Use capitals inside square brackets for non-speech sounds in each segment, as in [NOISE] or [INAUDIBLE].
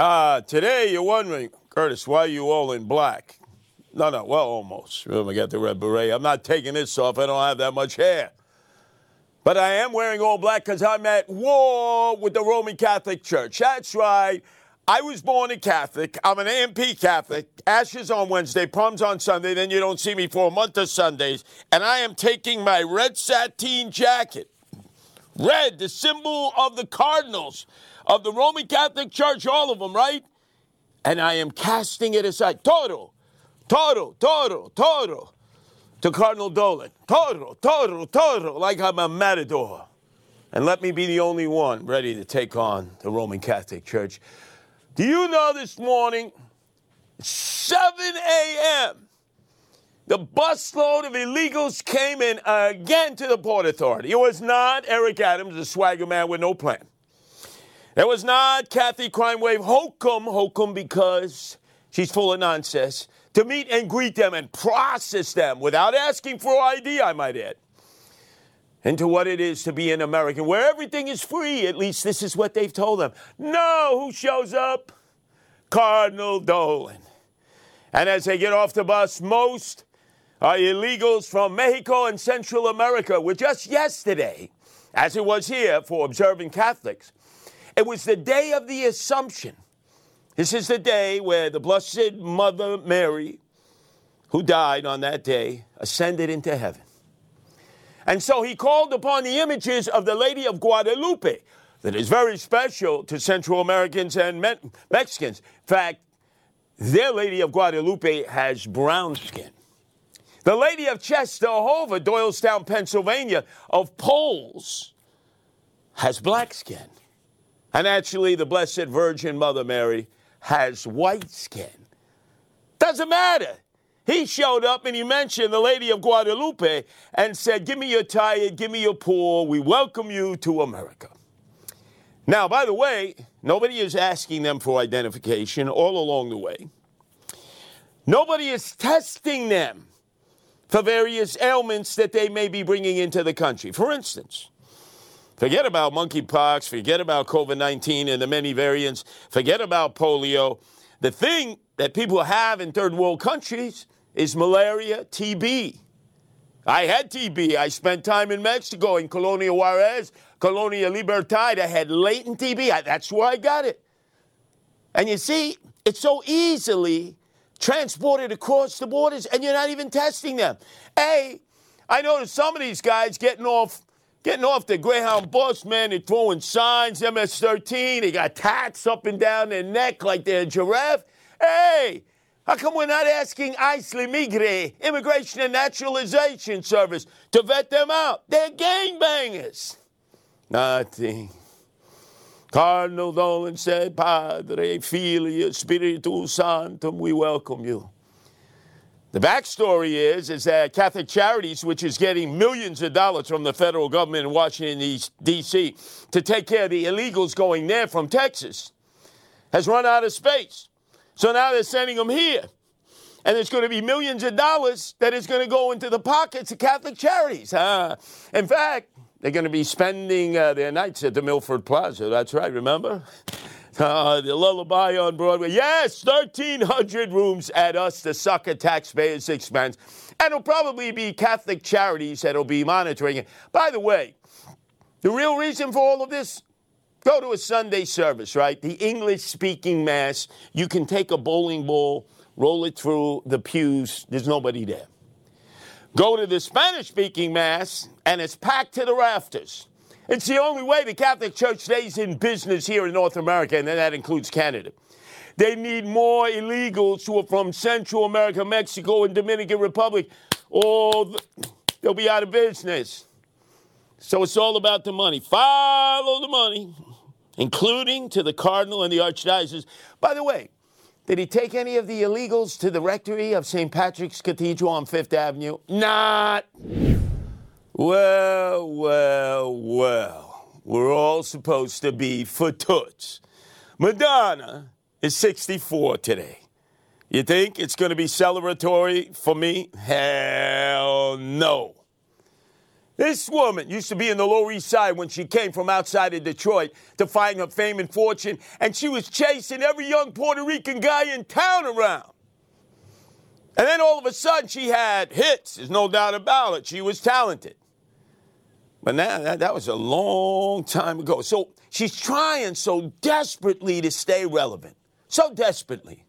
Ah, today you're wondering, Curtis, why are you all in black? No, no, well, almost. Remember, I got the red beret. I'm not taking this off. I don't have that much hair. But I am wearing all black because I'm at war with the Roman Catholic Church. That's right. I was born a Catholic. I'm an A&P Catholic. Ashes on Wednesday, Palms on Sunday. Then you don't see me for a month of Sundays. And I am taking my red sateen jacket, red, the symbol of the Cardinals, of the Roman Catholic Church, all of them, right? And I am casting it aside. Toro, Toro, Toro, Toro. To Cardinal Dolan. Toro, Toro, Toro, like I'm a matador. And let me be the only one ready to take on the Roman Catholic Church. Do you know this morning, 7 a.m., the busload of illegals came in again to the Port Authority. It was not Eric Adams, the swagger man with no plan. It was not Kathy Crime Wave Hokum, Hokum because she's full of nonsense, to meet and greet them and process them without asking for ID, I might add, into what it is to be an American, where everything is free. At least this is what they've told them. No, who shows up? Cardinal Dolan. And as they get off the bus, most are illegals from Mexico and Central America, were just yesterday, as it was here for observant Catholics. It was the day of the Assumption. This is the day where the Blessed Mother Mary, who died on that day, ascended into heaven. And so he called upon the images of the Lady of Guadalupe, that is very special to Central Americans and Me- Mexicans. In fact, their Lady of Guadalupe has brown skin. The Lady of Czestochowa, Doylestown, Pennsylvania, of Poles, has black skin. And actually, the Blessed Virgin Mother Mary has white skin. Doesn't matter. He showed up and he mentioned the Lady of Guadalupe and said, Give me your tired, give me your poor. We welcome you to America. Now, by the way, nobody is asking them for identification all along the way. Nobody is testing them for various ailments that they may be bringing into the country. For instance, forget about monkeypox, forget about COVID 19 and the many variants, forget about polio. The thing that people have in third world countries is malaria, TB. I had TB. I spent time in Mexico, in Colonia Juarez, Colonia Libertad. I had latent TB. I, that's where I got it. And you see, it's so easily transported across the borders, and you're not even testing them. A, I noticed some of these guys getting off. Getting off the Greyhound bus, man, they're throwing signs, MS-13. They got tats up and down their neck like they're a giraffe. Hey, how come we're not asking ICE Migre, Immigration and Naturalization Service, to vet them out? They're gangbangers. Nothing. Cardinal Dolan said, Padre, Filia, Spiritus Sanctum, we welcome you. The backstory is, is that Catholic Charities, which is getting millions of dollars from the federal government in Washington, D.C., to take care of the illegals going there from Texas, has run out of space. So now they're sending them here. And there's going to be millions of dollars that is going to go into the pockets of Catholic charities. Uh, in fact, they're going to be spending uh, their nights at the Milford Plaza. That's right, remember? [LAUGHS] Uh, the lullaby on Broadway. Yes, 1,300 rooms at us, the sucker taxpayers' expense. And it'll probably be Catholic charities that'll be monitoring it. By the way, the real reason for all of this go to a Sunday service, right? The English speaking Mass. You can take a bowling ball, roll it through the pews, there's nobody there. Go to the Spanish speaking Mass, and it's packed to the rafters. It's the only way the Catholic Church stays in business here in North America, and that includes Canada. They need more illegals who are from Central America, Mexico, and Dominican Republic, or they'll be out of business. So it's all about the money. Follow the money, including to the cardinal and the archdiocese. By the way, did he take any of the illegals to the rectory of St. Patrick's Cathedral on Fifth Avenue? Not. Well, well, well. We're all supposed to be for toots. Madonna is 64 today. You think it's going to be celebratory for me? Hell no. This woman used to be in the Lower East Side when she came from outside of Detroit to find her fame and fortune, and she was chasing every young Puerto Rican guy in town around. And then all of a sudden, she had hits. There's no doubt about it. She was talented. But now that, that was a long time ago. So she's trying so desperately to stay relevant. So desperately.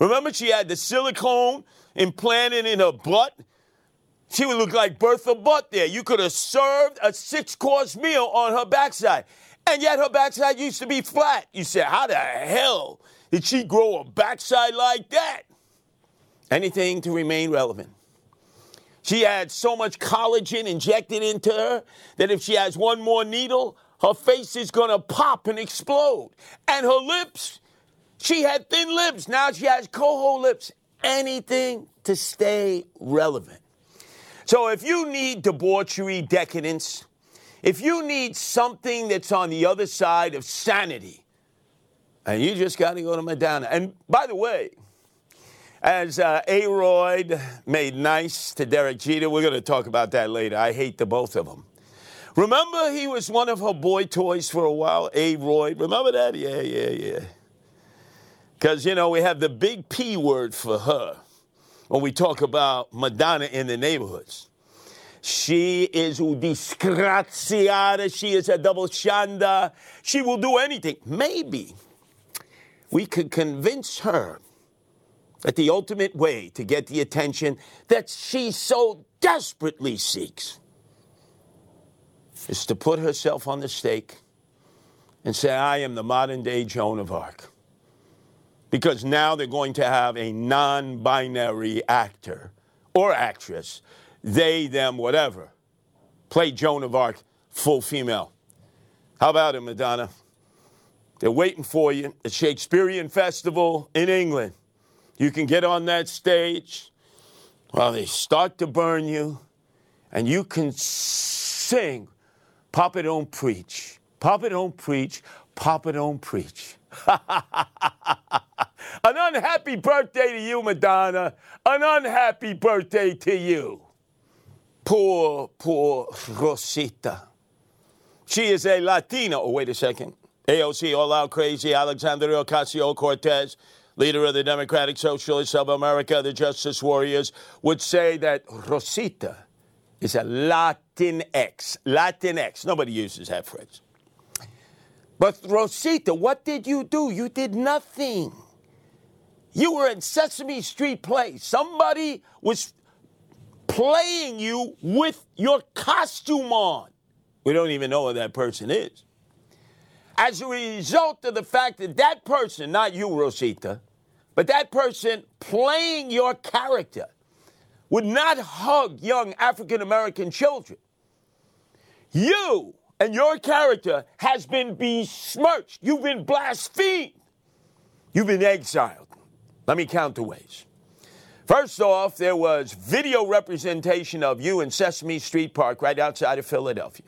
Remember, she had the silicone implanted in her butt she would look like Bertha Butt there. You could have served a six course meal on her backside. And yet her backside used to be flat. You said, how the hell did she grow a backside like that? Anything to remain relevant. She had so much collagen injected into her that if she has one more needle, her face is to pop and explode. And her lips, she had thin lips. Now she has coho lips. Anything to stay relevant. So if you need debauchery, decadence, if you need something that's on the other side of sanity, and you just got to go to Madonna. And by the way, as uh, Aroyd made nice to Derek Jeter, we're going to talk about that later. I hate the both of them. Remember, he was one of her boy toys for a while, Aroyd. Remember that? Yeah, yeah, yeah. Because, you know, we have the big P word for her when we talk about Madonna in the neighborhoods. She is disgraziata. She is a double shanda. She will do anything. Maybe we could convince her that the ultimate way to get the attention that she so desperately seeks is to put herself on the stake and say, I am the modern day Joan of Arc because now they're going to have a non binary actor or actress, they, them, whatever, play Joan of Arc full female. How about it, Madonna? They're waiting for you at Shakespearean Festival in England. You can get on that stage while they start to burn you, and you can sing Papa Don't Preach. Papa Don't Preach. Papa Don't Preach. [LAUGHS] An unhappy birthday to you, Madonna. An unhappy birthday to you. Poor, poor Rosita. She is a Latina. Oh, wait a second. AOC, all out crazy, Alexandria Ocasio Cortez, leader of the Democratic Socialists of America, the Justice Warriors, would say that Rosita is a Latinx. Latinx. Nobody uses that phrase. But Rosita, what did you do? You did nothing. You were in Sesame Street play. Somebody was playing you with your costume on. We don't even know who that person is. As a result of the fact that that person, not you, Rosita, but that person playing your character would not hug young African American children. You and your character has been besmirched. You've been blasphemed. You've been exiled. Let me count the ways. First off, there was video representation of you in Sesame Street Park right outside of Philadelphia,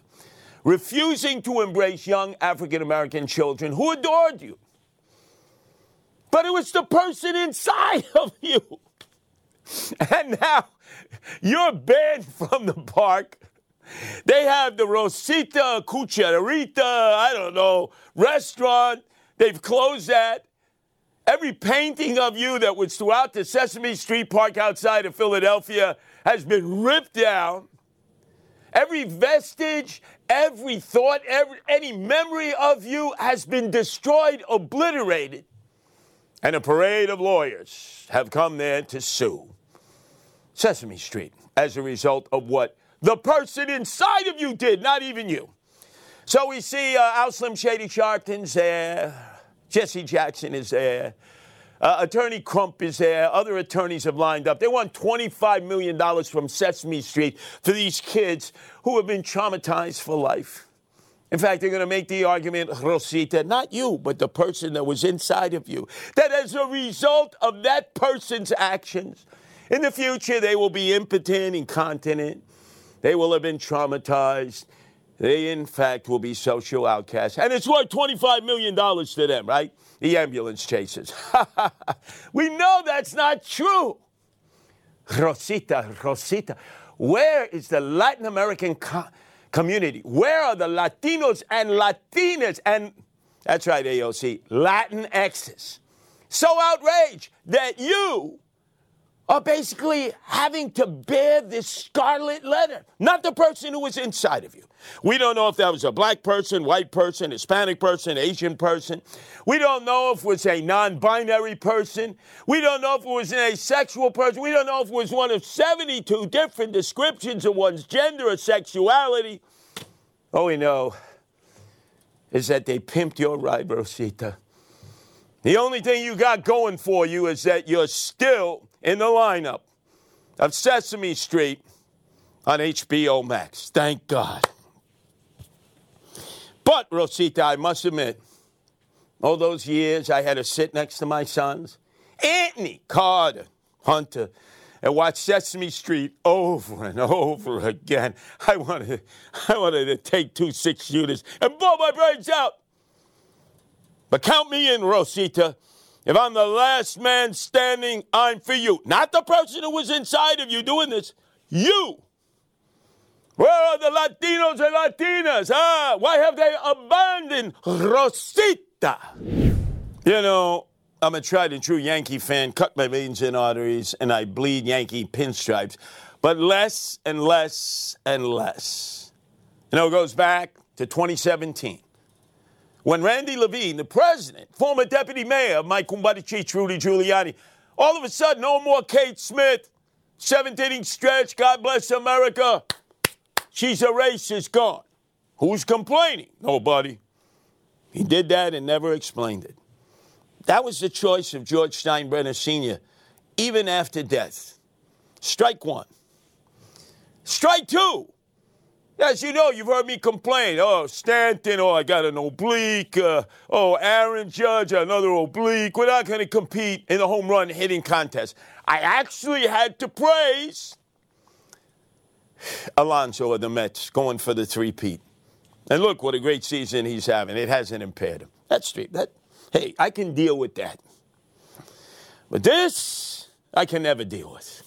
refusing to embrace young African American children who adored you. But it was the person inside [LAUGHS] of you. And now you're banned from the park. They have the Rosita Cucharita, I don't know, restaurant. They've closed that. Every painting of you that was throughout the Sesame Street Park outside of Philadelphia has been ripped down. Every vestige, every thought, every, any memory of you has been destroyed, obliterated. And a parade of lawyers have come there to sue Sesame Street as a result of what the person inside of you did, not even you. So we see uh, Al Slim Shady Sharpton's there. Jesse Jackson is there. Uh, Attorney Crump is there. Other attorneys have lined up. They want $25 million from Sesame Street for these kids who have been traumatized for life. In fact, they're going to make the argument, Rosita, not you, but the person that was inside of you, that as a result of that person's actions, in the future they will be impotent, incontinent, they will have been traumatized, they, in fact, will be social outcasts. And it's worth $25 million to them, right? The ambulance chases. [LAUGHS] we know that's not true. Rosita, Rosita, where is the Latin American co- community? Where are the Latinos and Latinas? And that's right, AOC, Latin X's. So outraged that you are basically having to bear this scarlet letter, not the person who was inside of you. We don't know if that was a black person, white person, Hispanic person, Asian person. We don't know if it was a non binary person. We don't know if it was an asexual person. We don't know if it was one of 72 different descriptions of one's gender or sexuality. All we know is that they pimped your ride, Rosita. The only thing you got going for you is that you're still in the lineup of Sesame Street on HBO Max. Thank God. But, Rosita, I must admit, all those years I had to sit next to my sons, Anthony, Carter, Hunter, and watch Sesame Street over and over again. I wanted, I wanted to take two six shooters and blow my brains out. But count me in, Rosita. If I'm the last man standing, I'm for you. Not the person who was inside of you doing this. You. Where are the Latinos and Latinas? Ah, why have they abandoned Rosita? You know, I'm a tried and true Yankee fan, cut my veins and arteries, and I bleed Yankee pinstripes, but less and less and less. You know, it goes back to 2017 when Randy Levine, the president, former deputy mayor of Mike Kumbadichich, Rudy Giuliani, all of a sudden, no more Kate Smith, seventh inning stretch, God bless America. She's a racist, gone. Who's complaining? Nobody. He did that and never explained it. That was the choice of George Steinbrenner Sr., even after death. Strike one. Strike two. As you know, you've heard me complain. Oh, Stanton, oh, I got an oblique. Uh, oh, Aaron Judge, another oblique. We're not going to compete in the home run hitting contest. I actually had to praise Alonso of the Mets going for the three-peat. And look what a great season he's having. It hasn't impaired him. That's. That, hey, I can deal with that. But this, I can never deal with.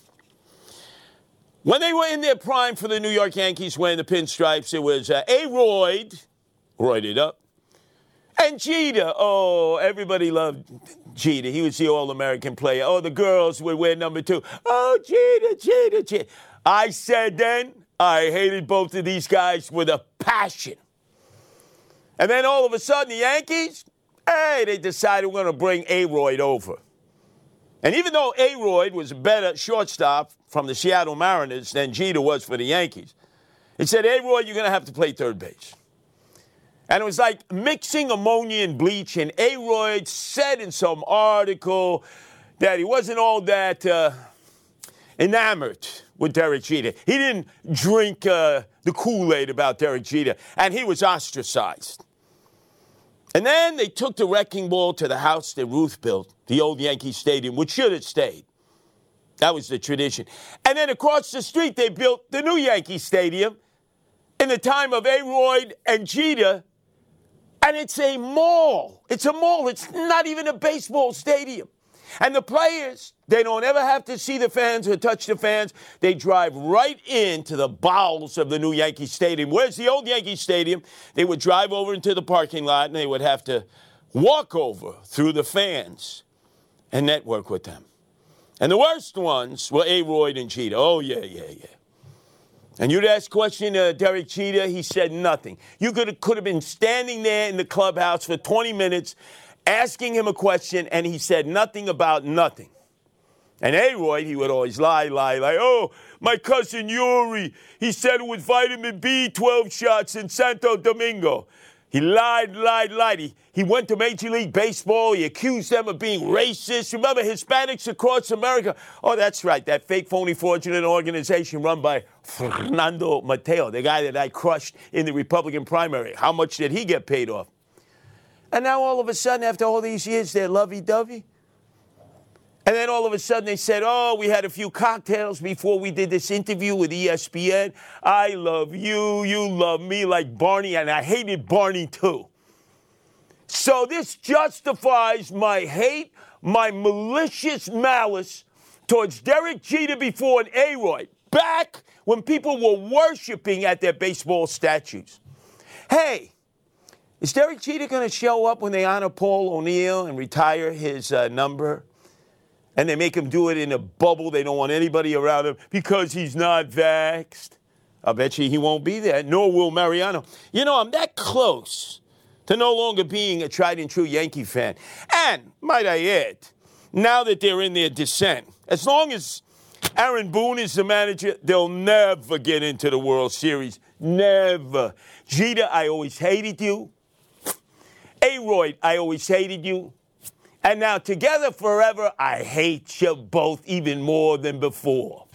When they were in their prime for the New York Yankees wearing the pinstripes, it was uh, A. Royd, roided up, and Jeter. Oh, everybody loved Jeter. He was the All American player. Oh, the girls would wear number two. Oh, Jeter, Jeter, Jeter. I said then, I hated both of these guys with a passion. And then all of a sudden, the Yankees, hey, they decided we're going to bring A. Royd over. And even though Aroyd was a better shortstop from the Seattle Mariners than Jeter was for the Yankees, he said, Aroyd, you're going to have to play third base. And it was like mixing ammonia and bleach. And Aroyd said in some article that he wasn't all that uh, enamored with Derek Jeter. He didn't drink uh, the Kool Aid about Derek Jeter, and he was ostracized. And then they took the wrecking ball to the house that Ruth built, the old Yankee Stadium, which should have stayed. That was the tradition. And then across the street, they built the new Yankee Stadium in the time of Aroyd and Jeter. And it's a mall. It's a mall. It's not even a baseball stadium. And the players, they don't ever have to see the fans or touch the fans. They drive right into the bowels of the new Yankee Stadium. Where's the old Yankee Stadium? They would drive over into the parking lot and they would have to walk over through the fans and network with them. And the worst ones were Aroyd and Cheetah. Oh, yeah, yeah, yeah. And you'd ask question to Derek Cheetah, he said nothing. You could could have been standing there in the clubhouse for 20 minutes asking him a question, and he said nothing about nothing. And Aroyd, he would always lie, lie, lie. Oh, my cousin Yuri, he said it was vitamin B 12 shots in Santo Domingo. He lied, lied, lied. He, he went to Major League Baseball. He accused them of being racist. Remember Hispanics across America? Oh, that's right. That fake, phony, fraudulent organization run by Fernando Mateo, the guy that I crushed in the Republican primary. How much did he get paid off? And now all of a sudden, after all these years, they're lovey dovey. And then all of a sudden they said, Oh, we had a few cocktails before we did this interview with ESPN. I love you. You love me like Barney. And I hated Barney too. So this justifies my hate, my malicious malice towards Derek Jeter before an Aroyd. Back when people were worshiping at their baseball statues. Hey, is Derek Jeter going to show up when they honor Paul O'Neill and retire his uh, number? And they make him do it in a bubble. They don't want anybody around him because he's not vaxxed. I bet you he won't be there, nor will Mariano. You know, I'm that close to no longer being a tried and true Yankee fan. And, might I add, now that they're in their descent, as long as Aaron Boone is the manager, they'll never get into the World Series. Never. Jeter, I always hated you. Aroyd, I always hated you. And now together forever, I hate you both even more than before.